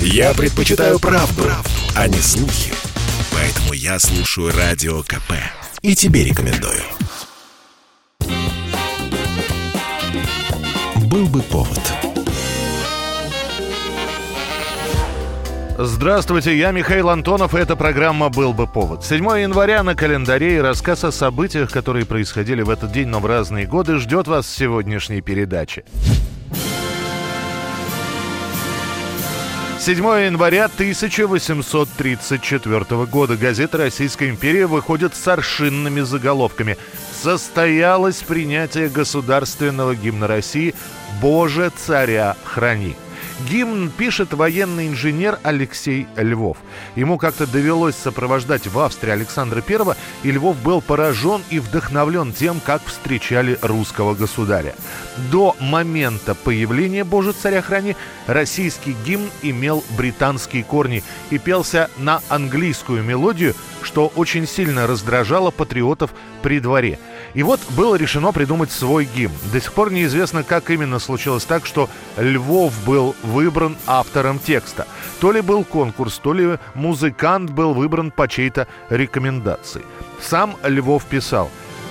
Я предпочитаю правду, правду, а не слухи. Поэтому я слушаю Радио КП. И тебе рекомендую. Был бы повод. Здравствуйте, я Михаил Антонов, и эта программа «Был бы повод». 7 января на календаре и рассказ о событиях, которые происходили в этот день, но в разные годы, ждет вас в сегодняшней передаче. 7 января 1834 года газета «Российская империя» выходит с аршинными заголовками. Состоялось принятие государственного гимна России «Боже, царя храни». Гимн пишет военный инженер Алексей Львов. Ему как-то довелось сопровождать в Австрии Александра I, и Львов был поражен и вдохновлен тем, как встречали русского государя. До момента появления «Боже, царя храни» российский гимн имел британские корни и пелся на английскую мелодию, что очень сильно раздражало патриотов при дворе – и вот было решено придумать свой гимн. До сих пор неизвестно, как именно случилось так, что Львов был выбран автором текста. То ли был конкурс, то ли музыкант был выбран по чьей-то рекомендации. Сам Львов писал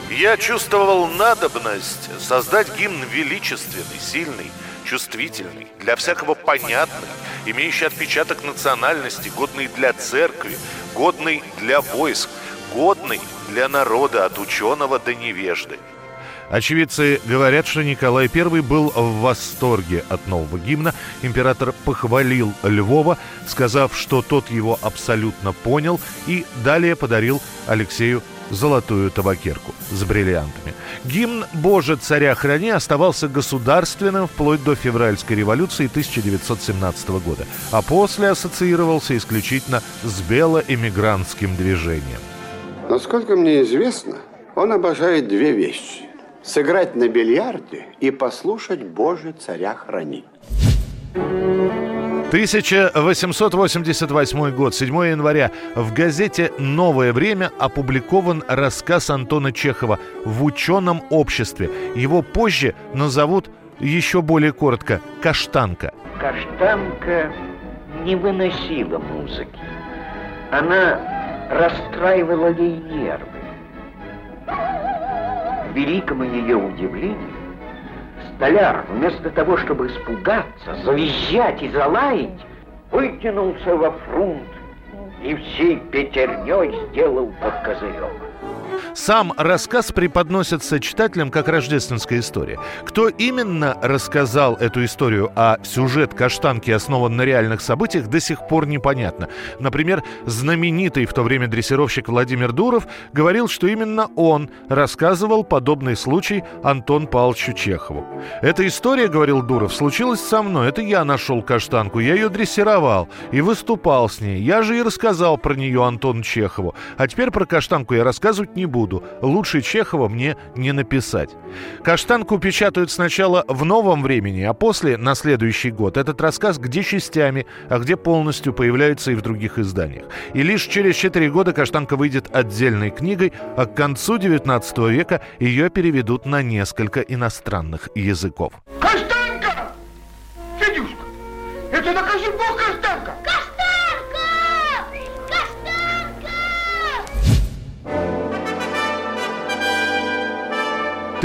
«Я чувствовал надобность создать гимн величественный, сильный, чувствительный, для всякого понятный, имеющий отпечаток национальности, годный для церкви, годный для войск, годный для народа от ученого до невежды. Очевидцы говорят, что Николай I был в восторге от нового гимна. Император похвалил Львова, сказав, что тот его абсолютно понял, и далее подарил Алексею золотую табакерку с бриллиантами. Гимн «Боже, царя храни» оставался государственным вплоть до февральской революции 1917 года, а после ассоциировался исключительно с белоэмигрантским движением. Насколько мне известно, он обожает две вещи. Сыграть на бильярде и послушать «Боже, царя храни». 1888 год, 7 января. В газете «Новое время» опубликован рассказ Антона Чехова «В ученом обществе». Его позже назовут еще более коротко «Каштанка». Каштанка не выносила музыки. Она расстраивала ей нервы. К великому ее удивлению, столяр, вместо того, чтобы испугаться, завизжать и залаять, вытянулся во фрунт и всей пятерней сделал под козырек. Сам рассказ преподносится читателям как рождественская история. Кто именно рассказал эту историю, а сюжет «Каштанки» основан на реальных событиях, до сих пор непонятно. Например, знаменитый в то время дрессировщик Владимир Дуров говорил, что именно он рассказывал подобный случай Антон Павловичу Чехову. «Эта история, — говорил Дуров, — случилась со мной. Это я нашел каштанку, я ее дрессировал и выступал с ней. Я же и рассказал про нее Антону Чехову. А теперь про каштанку я рассказывать не буду буду. Лучше Чехова мне не написать. Каштанку печатают сначала в новом времени, а после, на следующий год, этот рассказ где частями, а где полностью появляется и в других изданиях. И лишь через 4 года Каштанка выйдет отдельной книгой, а к концу 19 века ее переведут на несколько иностранных языков.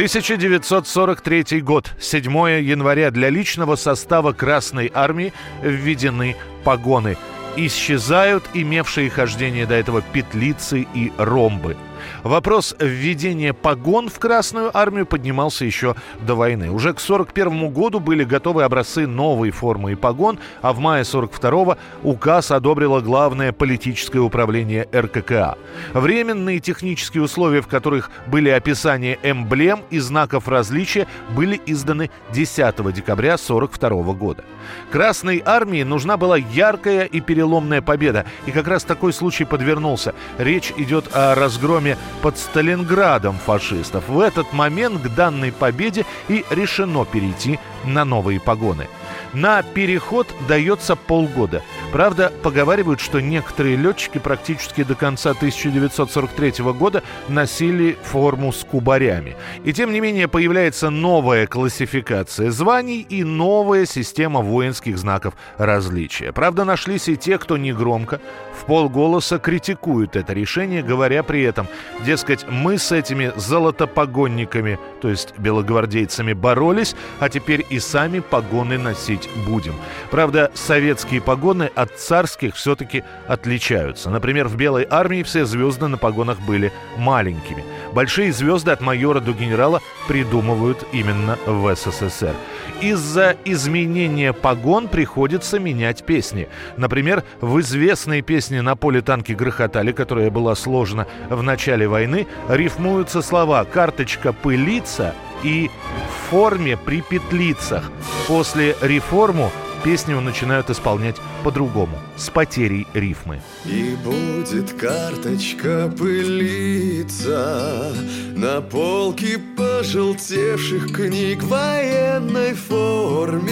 1943 год, 7 января. Для личного состава Красной Армии введены погоны. Исчезают имевшие хождение до этого петлицы и ромбы – Вопрос введения погон в Красную армию поднимался еще до войны. Уже к 1941 году были готовы образцы новой формы и погон, а в мае 1942 указ одобрило главное политическое управление РККА. Временные технические условия, в которых были описания эмблем и знаков различия, были изданы 10 декабря 1942 года. Красной армии нужна была яркая и переломная победа, и как раз такой случай подвернулся. Речь идет о разгроме под Сталинградом фашистов. В этот момент к данной победе и решено перейти на новые погоны. На переход дается полгода. Правда, поговаривают, что некоторые летчики практически до конца 1943 года носили форму с кубарями. И тем не менее появляется новая классификация званий и новая система воинских знаков различия. Правда, нашлись и те, кто негромко, в полголоса критикуют это решение, говоря при этом, дескать, мы с этими золотопогонниками, то есть белогвардейцами, боролись, а теперь и сами погоны носить будем. Правда, советские погоны от царских все-таки отличаются. Например, в Белой армии все звезды на погонах были маленькими. Большие звезды от майора до генерала придумывают именно в СССР. Из-за изменения погон приходится менять песни. Например, в известной песне «На поле танки грохотали», которая была сложена в начале войны, рифмуются слова «карточка пылится» и «в форме при петлицах». После реформу песню начинают исполнять по-другому, с потерей рифмы. И будет карточка пылиться на полке пожелтевших книг в военной форме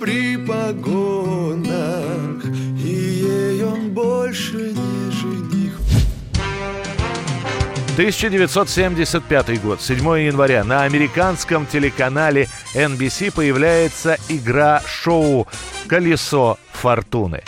при погонах, и ей он больше не 1975 год, 7 января. На американском телеканале NBC появляется игра-шоу «Колесо фортуны».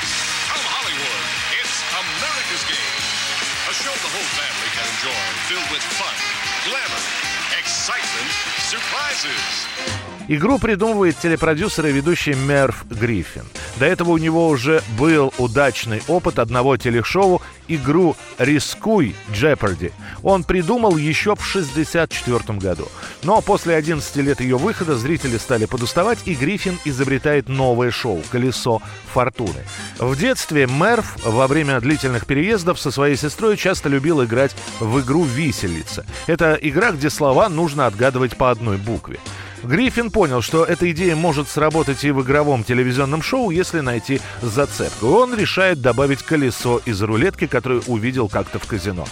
Игру придумывает телепродюсер и ведущий Мерф Гриффин. До этого у него уже был удачный опыт одного телешоу игру «Рискуй, Джепарди». Он придумал еще в 1964 году. Но после 11 лет ее выхода зрители стали подуставать, и Гриффин изобретает новое шоу «Колесо фортуны». В детстве Мерф во время длительных переездов со своей сестрой часто любил играть в игру «Виселица». Это игра, где слова нужно отгадывать по одной букве. Гриффин понял, что эта идея может сработать и в игровом телевизионном шоу, если найти зацепку. Он решает добавить колесо из рулетки, которую увидел как-то в казино.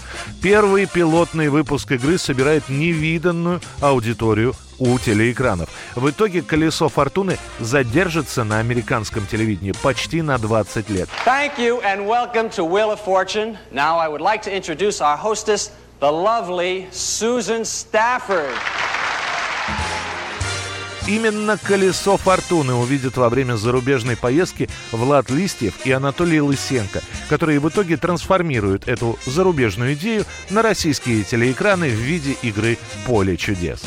Первый пилотный выпуск игры собирает невиданную аудиторию у телеэкранов. В итоге колесо фортуны задержится на американском телевидении почти на 20 лет. Thank you and welcome to Wheel of Fortune. Now I would like to introduce our hostess, the lovely Susan Stafford. Именно колесо фортуны увидят во время зарубежной поездки Влад Листьев и Анатолий Лысенко, которые в итоге трансформируют эту зарубежную идею на российские телеэкраны в виде игры «Поле чудес».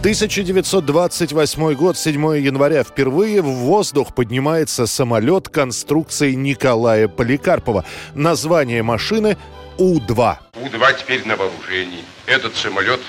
1928 год, 7 января. Впервые в воздух поднимается самолет конструкции Николая Поликарпова. Название машины У-2. У-2 теперь на вооружении. Этот самолет,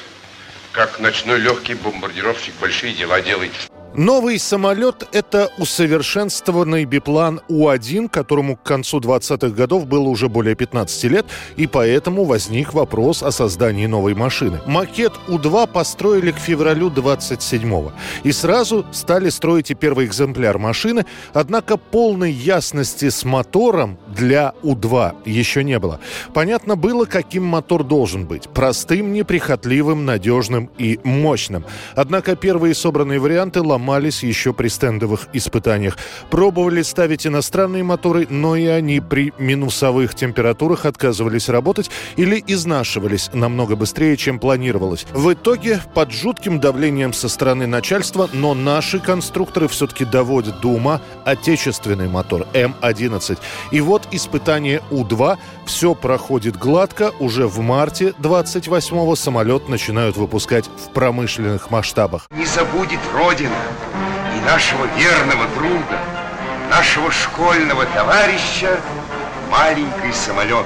как ночной легкий бомбардировщик, большие дела делает. Новый самолет – это усовершенствованный биплан У-1, которому к концу 20-х годов было уже более 15 лет, и поэтому возник вопрос о создании новой машины. Макет У-2 построили к февралю 27-го, и сразу стали строить и первый экземпляр машины, однако полной ясности с мотором для У-2 еще не было. Понятно было, каким мотор должен быть – простым, неприхотливым, надежным и мощным. Однако первые собранные варианты ломались еще при стендовых испытаниях. Пробовали ставить иностранные моторы, но и они при минусовых температурах отказывались работать или изнашивались намного быстрее, чем планировалось. В итоге, под жутким давлением со стороны начальства, но наши конструкторы все-таки доводят до ума отечественный мотор М11. И вот испытание У-2. Все проходит гладко. Уже в марте 28-го самолет начинают выпускать в промышленных масштабах. Не забудет Родина и нашего верного друга, нашего школьного товарища, маленький самолет,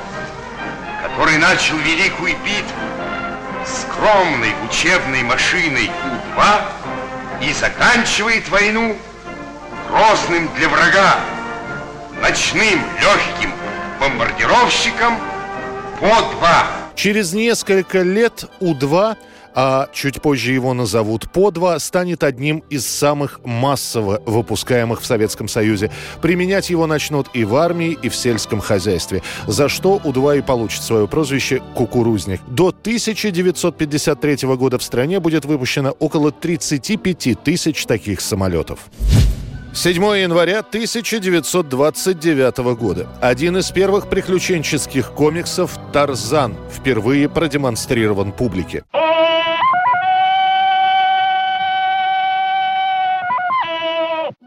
который начал великую битву скромной учебной машиной У-2 и заканчивает войну грозным для врага ночным легким бомбардировщиком по-2. Через несколько лет У-2 а чуть позже его назовут «По-2», станет одним из самых массово выпускаемых в Советском Союзе. Применять его начнут и в армии, и в сельском хозяйстве, за что У-2 и получит свое прозвище «Кукурузник». До 1953 года в стране будет выпущено около 35 тысяч таких самолетов. 7 января 1929 года. Один из первых приключенческих комиксов «Тарзан» впервые продемонстрирован публике.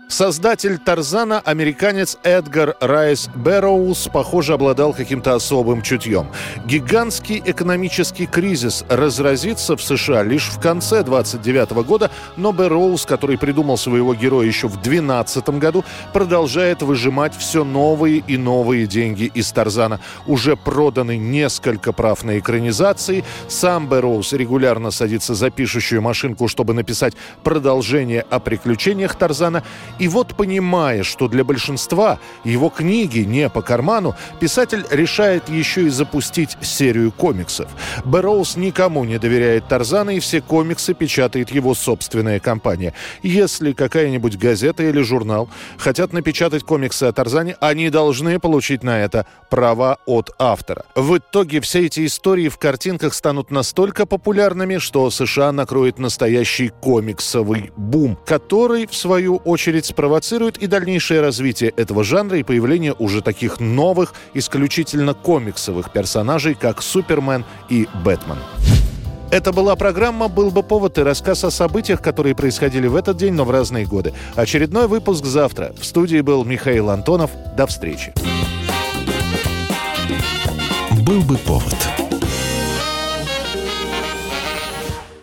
Создатель Тарзана, американец Эдгар Райс Бэрроуз, похоже, обладал каким-то особым чутьем. Гигантский экономический кризис разразится в США лишь в конце 29 года, но Бэрроуз, который придумал своего героя еще в 12 году, продолжает выжимать все новые и новые деньги из Тарзана. Уже проданы несколько прав на экранизации. Сам Бэрроуз регулярно садится за пишущую машинку, чтобы написать продолжение о приключениях Тарзана. И вот, понимая, что для большинства его книги не по карману, писатель решает еще и запустить серию комиксов. Бэрроуз никому не доверяет Тарзана, и все комиксы печатает его собственная компания. Если какая-нибудь газета или журнал хотят напечатать комиксы о Тарзане, они должны получить на это права от автора. В итоге все эти истории в картинках станут настолько популярными, что США накроет настоящий комиксовый бум, который, в свою очередь, спровоцирует и дальнейшее развитие этого жанра и появление уже таких новых, исключительно комиксовых персонажей, как Супермен и Бэтмен. Это была программа «Был бы повод» и рассказ о событиях, которые происходили в этот день, но в разные годы. Очередной выпуск завтра. В студии был Михаил Антонов. До встречи. «Был бы повод»